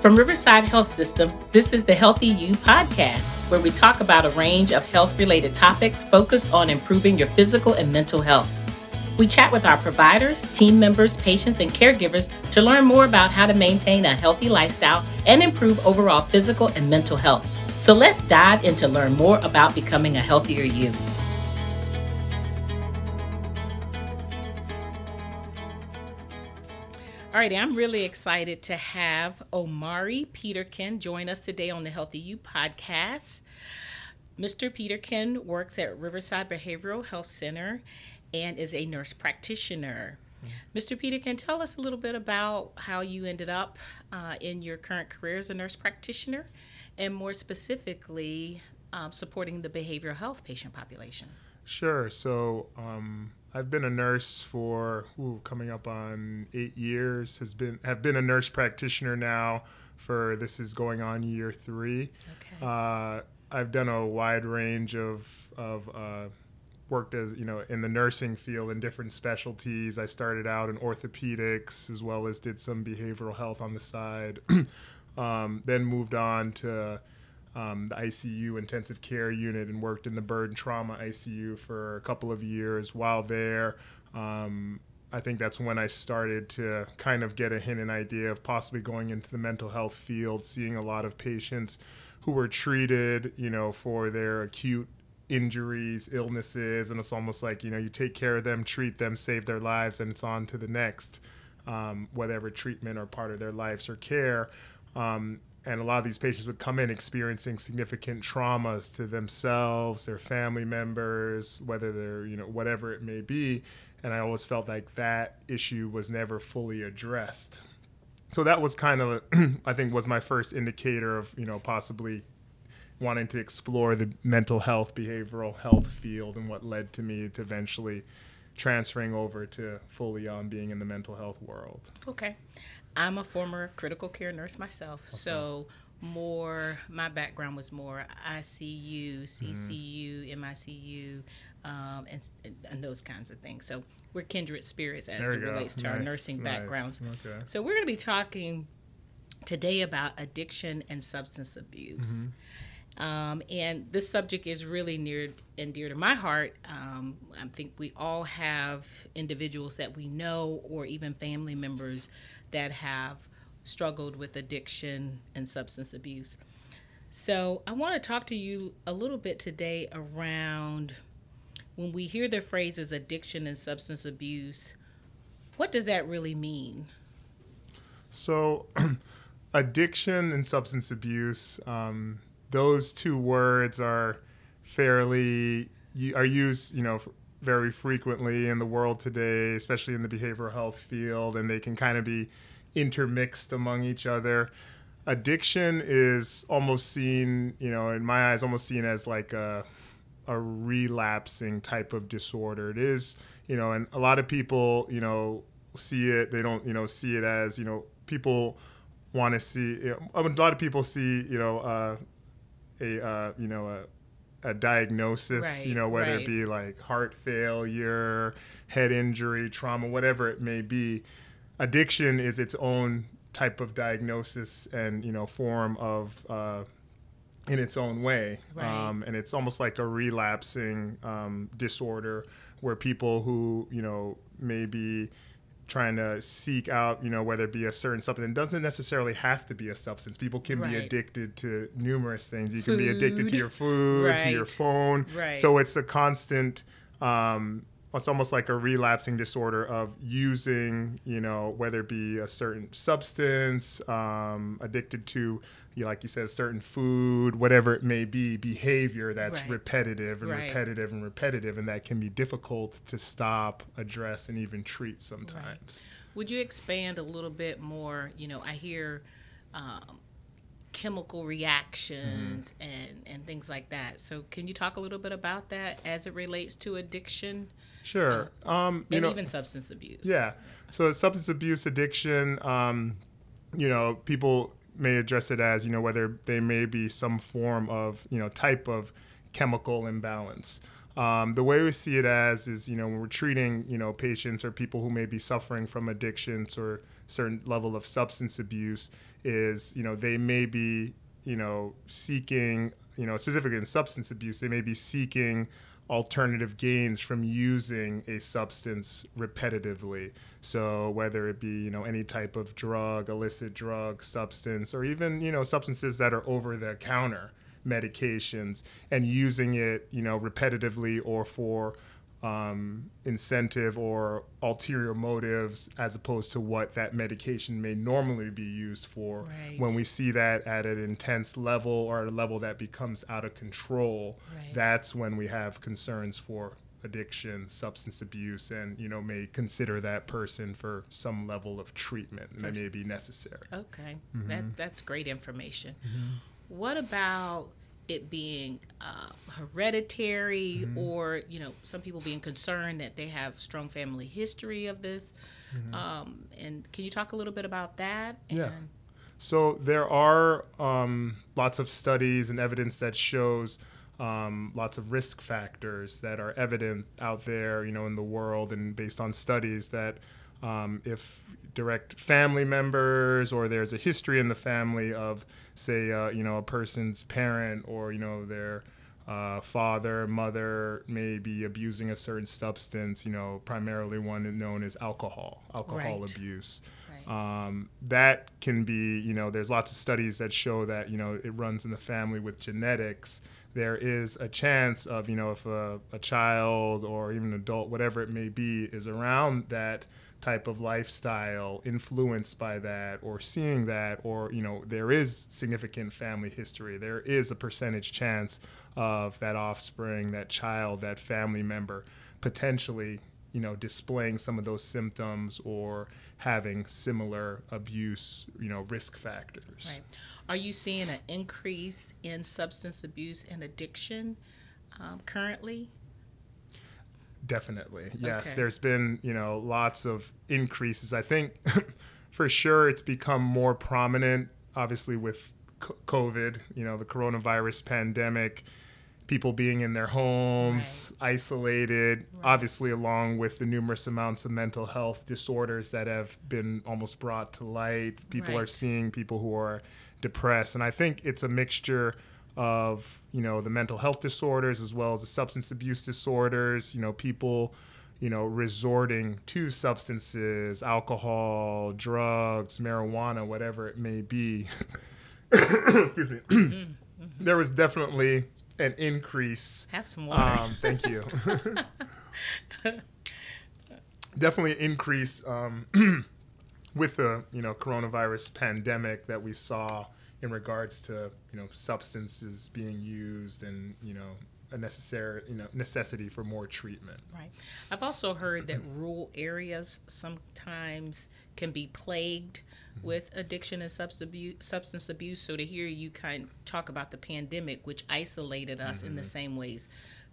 From Riverside Health System, this is the Healthy You podcast, where we talk about a range of health related topics focused on improving your physical and mental health. We chat with our providers, team members, patients, and caregivers to learn more about how to maintain a healthy lifestyle and improve overall physical and mental health. So let's dive in to learn more about becoming a healthier you. All right, I'm really excited to have Omari Peterkin join us today on the Healthy You podcast. Mr. Peterkin works at Riverside Behavioral Health Center and is a nurse practitioner. Mm-hmm. Mr. Peterkin, tell us a little bit about how you ended up uh, in your current career as a nurse practitioner and more specifically um, supporting the behavioral health patient population. Sure. So, um, I've been a nurse for ooh, coming up on eight years. Has been have been a nurse practitioner now for this is going on year three. Okay. Uh, I've done a wide range of of uh, worked as you know in the nursing field in different specialties. I started out in orthopedics as well as did some behavioral health on the side. um, then moved on to um, the ICU intensive care unit and worked in the burn trauma ICU for a couple of years. While there, um, I think that's when I started to kind of get a hint and idea of possibly going into the mental health field, seeing a lot of patients who were treated, you know, for their acute injuries, illnesses, and it's almost like you know you take care of them, treat them, save their lives, and it's on to the next, um, whatever treatment or part of their lives or care. Um, and a lot of these patients would come in experiencing significant traumas to themselves, their family members, whether they're, you know, whatever it may be. And I always felt like that issue was never fully addressed. So that was kind of, I think, was my first indicator of, you know, possibly wanting to explore the mental health, behavioral health field, and what led to me to eventually transferring over to fully on being in the mental health world. Okay. I'm a former critical care nurse myself, okay. so more my background was more ICU, CCU, mm-hmm. MICU, um, and, and those kinds of things. So we're kindred spirits as it relates to nice, our nursing nice. backgrounds. Okay. So we're going to be talking today about addiction and substance abuse. Mm-hmm. Um, and this subject is really near and dear to my heart. Um, I think we all have individuals that we know or even family members that have struggled with addiction and substance abuse. So, I want to talk to you a little bit today around when we hear the phrases addiction and substance abuse, what does that really mean? So, addiction and substance abuse, um, those two words are fairly are used, you know, very frequently in the world today, especially in the behavioral health field, and they can kind of be intermixed among each other. Addiction is almost seen, you know, in my eyes, almost seen as like a a relapsing type of disorder. It is, you know, and a lot of people, you know, see it. They don't, you know, see it as, you know, people want to see. You know, a lot of people see, you know, uh, a, uh, you know, a a diagnosis, right, you know, whether right. it be like heart failure, head injury, trauma, whatever it may be. Addiction is its own type of diagnosis and you know form of uh, in its own way, right. um, and it's almost like a relapsing um, disorder where people who you know maybe trying to seek out, you know, whether it be a certain substance. It doesn't necessarily have to be a substance. People can right. be addicted to numerous things. You food. can be addicted to your food, right. to your phone. Right. So it's a constant. Um, it's almost like a relapsing disorder of using, you know, whether it be a certain substance, um, addicted to you like you said, certain food, whatever it may be, behavior that's right. repetitive and right. repetitive and repetitive, and that can be difficult to stop, address, and even treat sometimes. Right. Would you expand a little bit more? You know, I hear um, chemical reactions mm-hmm. and, and things like that. So, can you talk a little bit about that as it relates to addiction? Sure. Uh, um, and know, even substance abuse. Yeah. So, substance abuse, addiction, um, you know, people may address it as you know whether they may be some form of you know type of chemical imbalance. Um, the way we see it as is you know when we're treating you know patients or people who may be suffering from addictions or certain level of substance abuse is you know they may be you know seeking you know specifically in substance abuse they may be seeking alternative gains from using a substance repetitively. So whether it be you know any type of drug, illicit drug, substance, or even you know substances that are over the counter medications, and using it you know repetitively or for um, incentive or ulterior motives as opposed to what that medication may normally be used for. Right. When we see that at an intense level or a level that becomes out of control, Right. that's when we have concerns for addiction, substance abuse, and you know may consider that person for some level of treatment that may be necessary. Okay, Mm-hmm. that that's great information. What about it being uh, hereditary, Mm-hmm. or you know, some people being concerned that they have strong family history of this? Um, and can you talk a little bit about that? Mm-hmm. Yeah. So there are um, lots of studies and evidence that shows um, lots of risk factors that are evident out there, you know, in the world, and based on studies that um, if direct family members or there's a history in the family of, say, uh, you know, a person's parent or you know their uh, father, mother may be abusing a certain substance, you know, primarily one known as alcohol, alcohol Right. abuse Right. um, that can be you know there's lots of studies that show that you know it runs in the family with genetics there is a chance of you know if a, a child or even an adult whatever it may be is around that type of lifestyle influenced by that or seeing that or you know there is significant family history. There is a percentage chance of that offspring that child that family member potentially you know displaying some of those symptoms or having similar abuse you know risk factors Right. Are you seeing an increase in substance abuse and addiction um, currently? definitely yes Okay. there's been you know lots of increases i think for sure it's become more prominent obviously with covid you know the coronavirus pandemic people being in their homes isolated obviously along with the numerous amounts of mental health disorders that have been almost brought to light. People are seeing people who are depressed. And i think it's a mixture of you know the mental health disorders as well as the substance abuse disorders you know people you know resorting to substances alcohol drugs marijuana whatever it may be. Excuse me. Mm, mm-hmm. There was definitely an increase Have some water. um, thank you. Definitely an increase um, with the you know coronavirus pandemic that we saw in regards to you know substances being used and you know a necessary you know necessity for more treatment. Right. I've also heard that rural areas sometimes can be plagued with addiction and substance abuse, substance abuse. So to hear you kind of talk about the pandemic, which isolated us in the same ways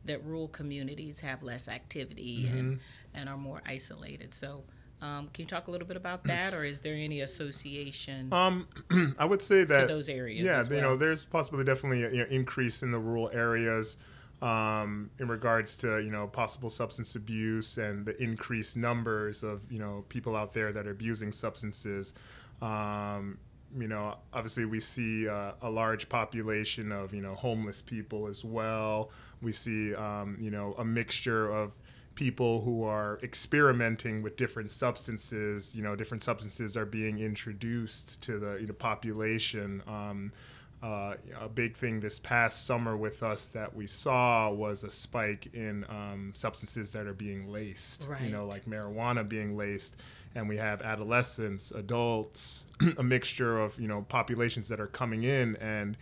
that rural communities have less activity and, and are more isolated. So um, can you talk a little bit about that, or is there any association Um, I would say that to those areas? Yeah, as you know, there's possibly definitely an you know, increase in the rural areas um, in regards to you know possible substance abuse and the increased numbers of you know people out there that are abusing substances. Um, you know, obviously we see uh, a large population of you know homeless people as well. We see um, you know a mixture of people who are experimenting with different substances. You know, different substances are being introduced to the you know, population. Um, uh, a big thing this past summer with us that we saw was a spike in um, substances that are being laced. You know, like marijuana being laced, and we have adolescents, adults, a mixture of you know populations that are coming in and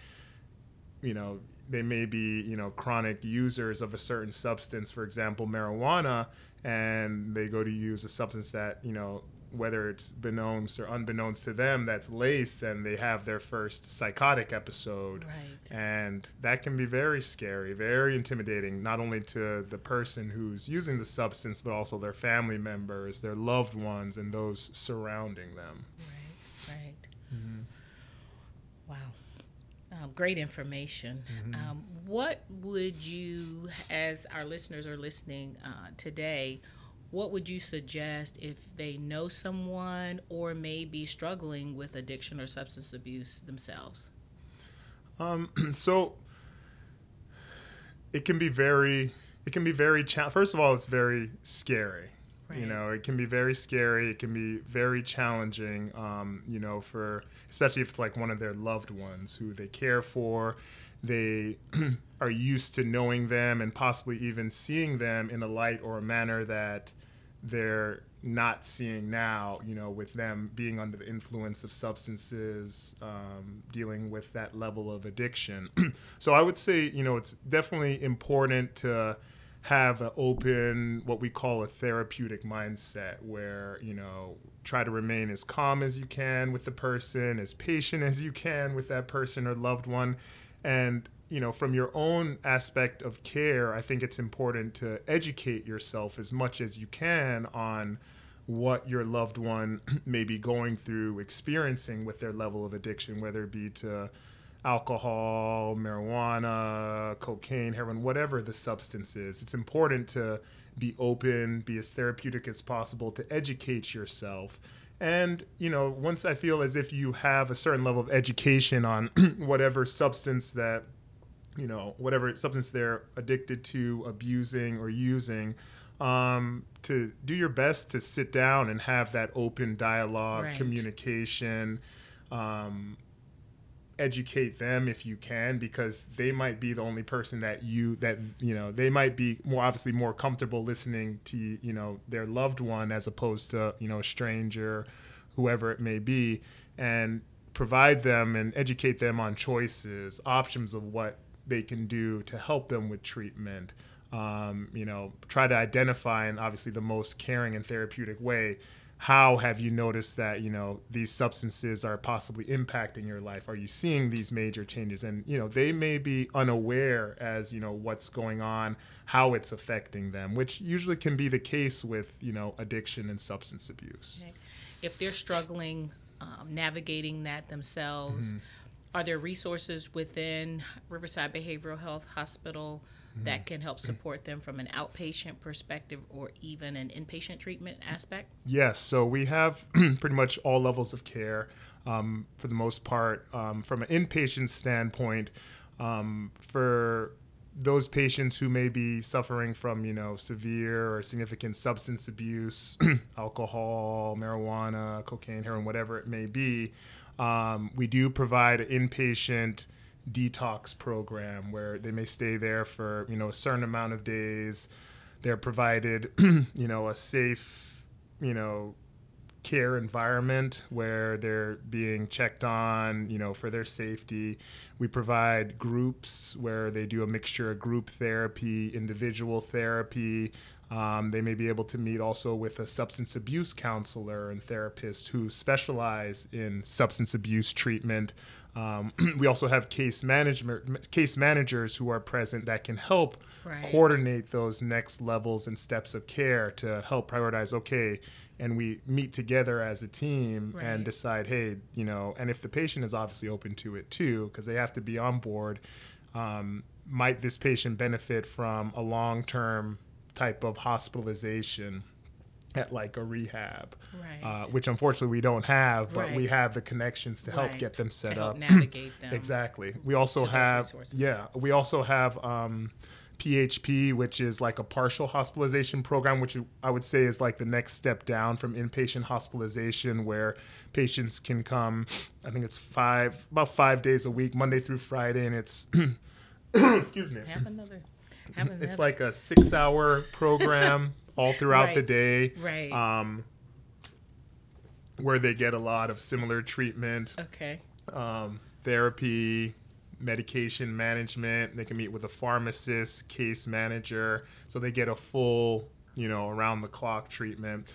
you know they may be you know chronic users of a certain substance for example marijuana and they go to use a substance that you know whether it's beknownst or unbeknownst to them that's laced and they have their first psychotic episode Right. and that can be very scary very intimidating not only to the person who's using the substance but also their family members their loved ones and those surrounding them Right, right. Mm-hmm. Wow. Um, great information. Mm-hmm. Um, what would you, as our listeners are listening uh, today, what would you suggest if they know someone or may be struggling with addiction or substance abuse themselves? Um, so it can be very, it can be very. Cha- First of all, it's very scary. Right. You know, it can be very scary. It can be very challenging. Um, you know, for especially if it's like one of their loved ones who they care for, they are used to knowing them and possibly even seeing them in a light or a manner that they're not seeing now, you know, with them being under the influence of substances, um, dealing with that level of addiction. so I would say, you know, it's definitely important to have an open, what we call a therapeutic mindset, where, you know, try to remain as calm as you can with the person, as patient as you can with that person or loved one. And you know, from your own aspect of care, I think it's important to educate yourself as much as you can on what your loved one may be going through, experiencing with their level of addiction, whether it be to alcohol, marijuana, cocaine, heroin, whatever the substance is. It's important to be open, be as therapeutic as possible, to educate yourself. And, you know, once I feel as if you have a certain level of education on whatever substance that you know whatever substance they're addicted to abusing or using um, to do your best to sit down and have that open dialogue right. communication um, educate them if you can because they might be the only person that you that you know they might be more obviously more comfortable listening to you know their loved one as opposed to you know a stranger whoever it may be and provide them and educate them on choices options of what they can do to help them with treatment. Um, you know, try to identify in obviously the most caring and therapeutic way. How have you noticed that you know these substances are possibly impacting your life? Are you seeing these major changes? And you know they may be unaware as you know what's going on, how it's affecting them, which usually can be the case with you know addiction and substance abuse. If they're struggling um, navigating that themselves. Mm-hmm are there resources within Riverside Behavioral Health Hospital mm-hmm. that can help support them from an outpatient perspective or even an inpatient treatment aspect? Yes. So we have pretty much all levels of care um, for the most part. Um, from an inpatient standpoint, um, for those patients who may be suffering from, you know, severe or significant substance abuse, alcohol, marijuana, cocaine, heroin, whatever it may be, um, we do provide inpatient detox program where they may stay there for you know a certain amount of days. They're provided you know a safe you know care environment where they're being checked on, you know, for their safety. We provide groups where they do a mixture of group therapy, individual therapy, um, they may be able to meet also with a substance abuse counselor and therapist who specialize in substance abuse treatment. Um, we also have case management case managers who are present that can help right. coordinate those next levels and steps of care to help prioritize. Okay, and we meet together as a team right. and decide, hey, you know, and if the patient is obviously open to it too, because they have to be on board. Um, might this patient benefit from a long term type of hospitalization at like a rehab, right. uh, which unfortunately we don't have, but right. we have the connections to help right. get them set to up. navigate them. exactly. We also have, yeah, we also have um, PHP, which is like a partial hospitalization program, which I would say is like the next step down from inpatient hospitalization, where patients can come. I think it's five, about five days a week, Monday through Friday, and it's, excuse me. Have another it's like a six hour program all throughout right. the day. Right. Um, where they get a lot of similar treatment. Okay. Um, therapy, medication management. They can meet with a pharmacist, case manager. So they get a full, you know, around the clock treatment.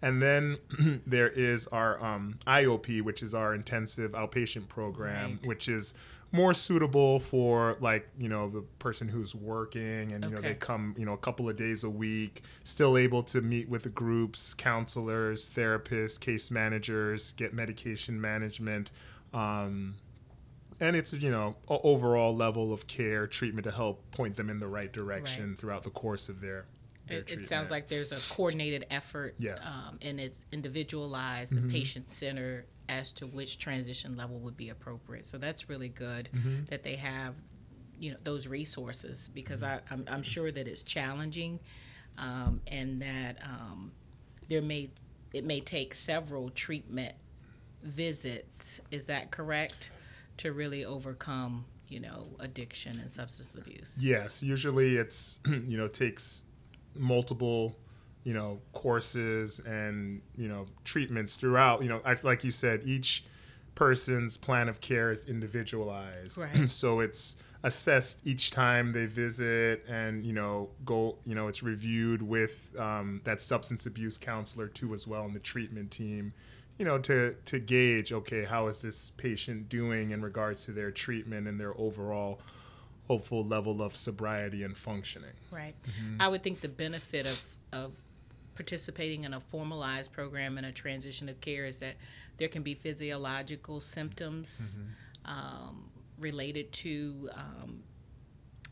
And then there is our um, IOP, which is our intensive outpatient program, right. which is more suitable for like you know the person who's working and you know they come you know a couple of days a week still able to meet with the groups counselors therapists case managers get medication management um, and it's you know overall level of care treatment to help point them in the right direction right. throughout the course of their It, it sounds like there's a coordinated effort, Yes. um, and it's individualized and patient centered as to which transition level would be appropriate. So that's really good that they have, you know, those resources because I, I'm, I'm sure that it's challenging, um, and that um, there may it may take several treatment visits. Is that correct? To really overcome, you know, addiction and substance abuse. Yes, usually it's you know takes multiple you know courses and you know treatments throughout. You know, I, like you said, each person's plan of care is individualized, Right. so it's assessed each time they visit, and you know go you know it's reviewed with um, that substance abuse counselor too as well, and the treatment team. You know, to to gauge, okay, how is this patient doing in regards to their treatment and their overall hopeful level of sobriety and functioning. Right. I would think the benefit of of participating in a formalized program in a transition of care is that there can be physiological symptoms um, related to um,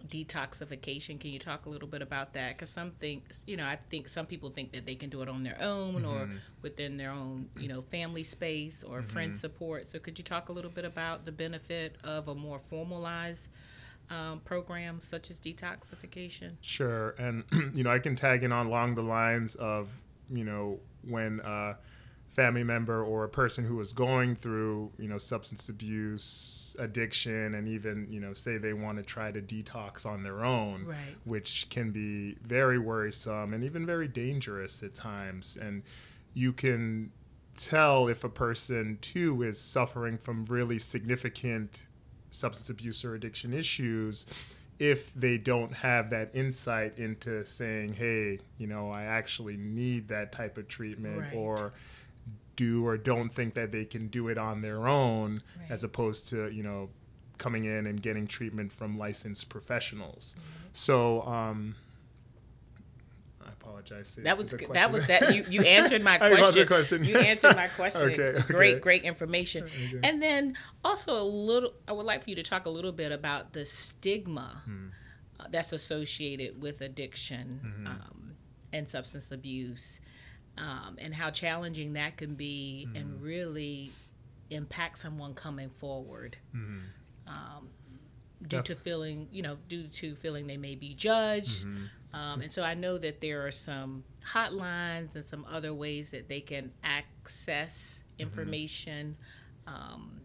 detoxification. Can you talk a little bit about that? Because some things, you know, I think some people think that they can do it on their own or within their own, you know, family space or friend support. So could you talk a little bit about the benefit of a more formalized um, program such as detoxification? Sure, and you know I can tag in on along the lines of you know when a family member or a person who is going through you know substance abuse, addiction, and even you know say they want to try to detox on their own, Right. which can be very worrisome and even very dangerous at times, and you can tell if a person too is suffering from really significant substance abuse or addiction issues if they don't have that insight into saying hey you know i actually need that type of treatment Right. or do or don't think that they can do it on their own Right. as opposed to you know coming in and getting treatment from licensed professionals Mm-hmm. so um apologize That was good. that was that you you answered my I got the question. question. You answered my question. Okay, okay. Great, great information. Okay. And then also a little. I would like for you to talk a little bit about the stigma Hmm. uh, that's associated with addiction Mm-hmm. um, and substance abuse, um, and how challenging that can be, Mm-hmm. and really impact someone coming forward. Mm-hmm. Um, due to feeling, you know, due to feeling they may be judged. Mm-hmm. Um, and so I know that there are some hotlines and some other ways that they can access Mm-hmm. information um,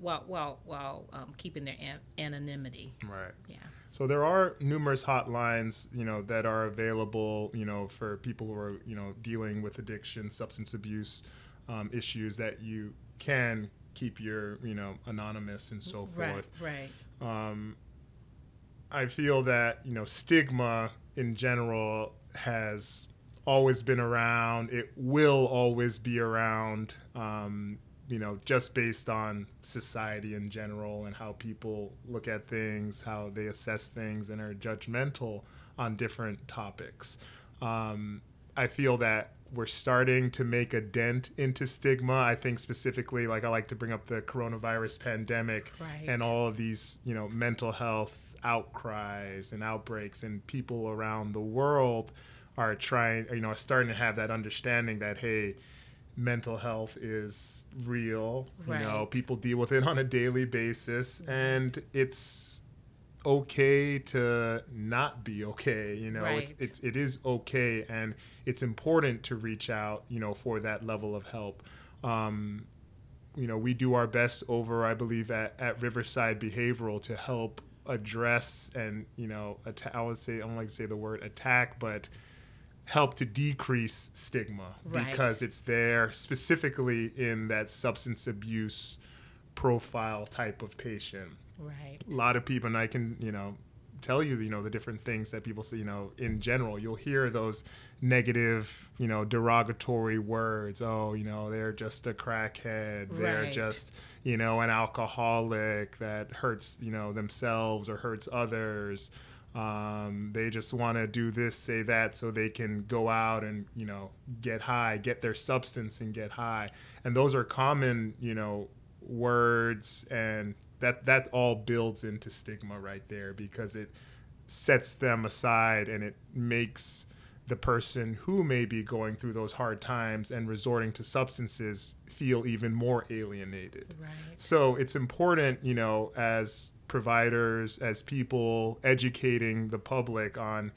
while while while um, keeping their an- anonymity. right Yeah. So there are numerous hotlines, you know, that are available, you know, for people who are, you know, dealing with addiction, substance abuse um, issues that you can keep your, you know, anonymous and so Right. forth. Right. Um, I feel that you know stigma in general has always been around. It will always be around. Um, you know, just based on society in general and how people look at things, how they assess things, and are judgmental on different topics. Um, I feel that we're starting to make a dent into stigma. I think specifically, like I like to bring up the coronavirus pandemic Right. and all of these, you know, mental health outcries and outbreaks, and people around the world are trying, you know, are starting to have that understanding that hey, mental health is real. Right. You know, people deal with it on a daily basis, and it's okay to not be okay you know it's, it's it is okay and it's important to reach out you know for that level of help um you know we do our best over i believe at, at riverside behavioral to help address and you know atta- i would say i don't like to say the word attack but help to decrease stigma Right. because it's there specifically in that substance abuse profile type of patient Right. a lot of people and i can you know tell you you know the different things that people say you know in general you'll hear those negative you know derogatory words. Oh you know they're just a crackhead. They're just you know an alcoholic that hurts you know themselves or hurts others. Um, they just want to do this say that so they can go out and you know get high get their substance and get high. And those are common you know words and that that all builds into stigma right there because it sets them aside and it makes the person who may be going through those hard times and resorting to substances feel even more alienated. Right. So it's important, you know, as providers, as people educating the public on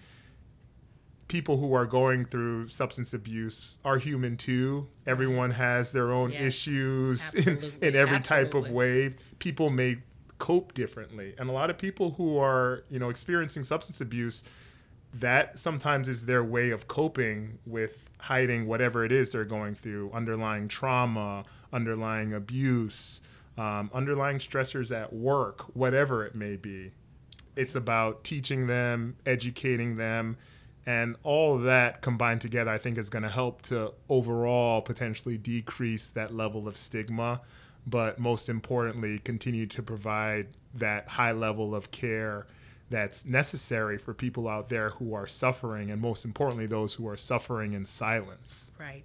people who are going through substance abuse are human too. Everyone has their own Yes. issues in, Absolutely. in every type of way. People may cope differently. And a lot of people who are, you know, experiencing substance abuse, that sometimes is their way of coping with hiding whatever it is they're going through, underlying trauma, underlying abuse, um, underlying stressors at work, whatever it may be. It's about teaching them, educating them, and all that combined together, I think, is going to help to overall potentially decrease that level of stigma, but most importantly, continue to provide that high level of care that's necessary for people out there who are suffering, and most importantly, those who are suffering in silence. Right.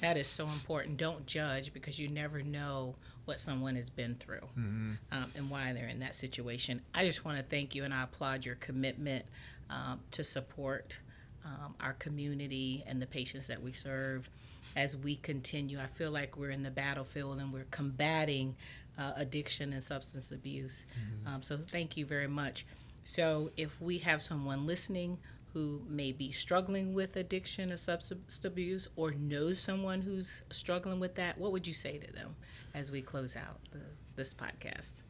That is so important. Don't judge because you never know what someone has been through um, and why they're in that situation. I just want to thank you and I applaud your commitment um, to support um, our community and the patients that we serve as we continue. I feel like we're in the battlefield and we're combating uh, addiction and substance abuse. Um, so thank you very much. So if we have someone listening who may be struggling with addiction or substance abuse or knows someone who's struggling with that, what would you say to them as we close out the, this podcast?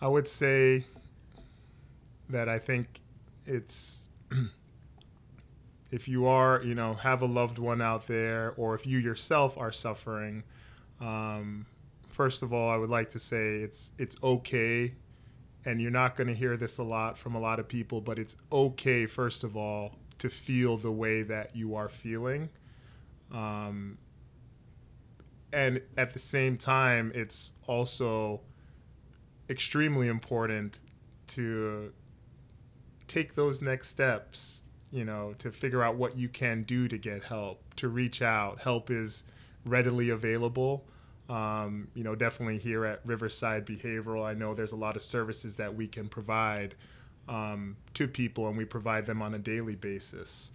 I would say that I think it's if you are, you know, have a loved one out there, or if you yourself are suffering. Um, first of all, I would like to say it's it's okay, and you're not going to hear this a lot from a lot of people, but it's okay. First of all, to feel the way that you are feeling. Um, and at the same time, it's also extremely important to take those next steps, you know, to figure out what you can do to get help, to reach out. Help is readily available. Um, you know, definitely here at Riverside Behavioral, I know there's a lot of services that we can provide um, to people, and we provide them on a daily basis.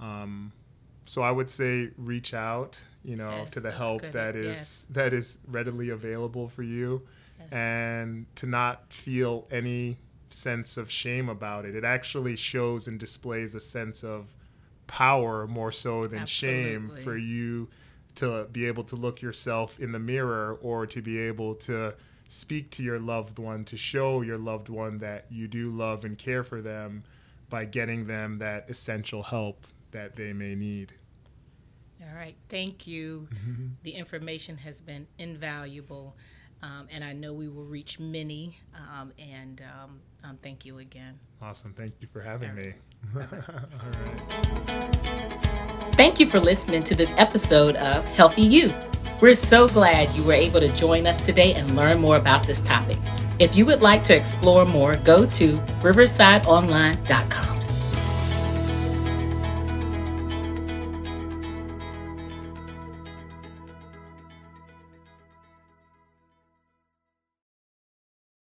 Um, so I would say reach out, you know, Yes, to the help good. that is Yes. that is readily available for you, Yes. and to not feel any sense of shame about it. It actually shows and displays a sense of power more so than shame for you to be able to look yourself in the mirror or to be able to speak to your loved one to show your loved one that you do love and care for them by getting them that essential help that they may need. All right. Thank you. Mm-hmm. The information has been invaluable. Um, and I know we will reach many. Um, and um, um, thank you again. Awesome. Thank you for having All me. Thank you for listening to this episode of Healthy You. We're so glad you were able to join us today and learn more about this topic. If you would like to explore more, go to riversideonline.com.